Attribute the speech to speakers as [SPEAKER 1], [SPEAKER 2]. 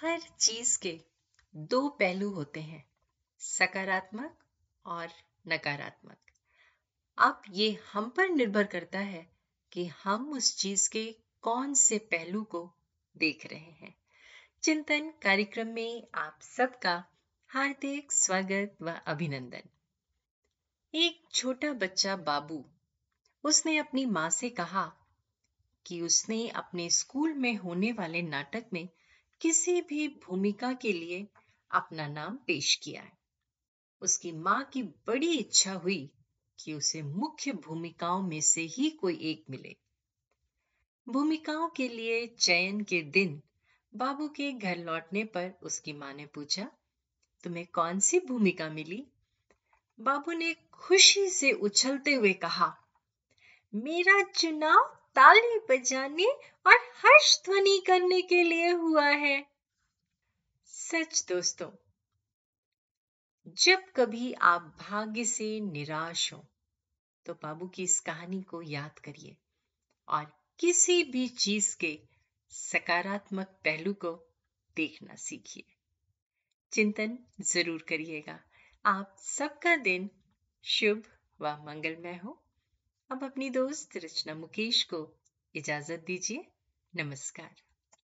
[SPEAKER 1] हर चीज़ के दो पहलू होते हैं, सकारात्मक और नकारात्मक। अब ये हम पर निर्भर करता है कि हम उस चीज़ के कौन से पहलू को देख रहे हैं। चिंतन कार्यक्रम में आप सबका हार्दिक स्वागत व अभिनंदन। एक छोटा बच्चा बाबू, उसने अपनी माँ से कहा कि उसने अपने स्कूल में होने वाले नाटक में किसी भी भूमिका के लिए अपना नाम पेश किया है। उसकी माँ की बड़ी इच्छा हुई कि उसे मुख्य भूमिकाओं में से ही कोई एक मिले। भूमिकाओं के लिए चयन के दिन बाबू के घर लौटने पर उसकी माँ ने पूछा, तुम्हें कौन सी भूमिका मिली? बाबू ने खुशी से उछलते हुए कहा, मेरा चुनाव ताली बजाने और हर्ष ध्वनि करने के लिए हुआ है। सच दोस्तों, जब कभी आप भाग्य से निराश हो तो बाबू की इस कहानी को याद करिए और किसी भी चीज़ के सकारात्मक पहलू को देखना सीखिए। चिंतन ज़रूर करिएगा। आप सबका दिन शुभ व मंगलमय हो। अब अपनी दोस्त रचना मुकेश को इजाज़त दीजिए। नमस्कार।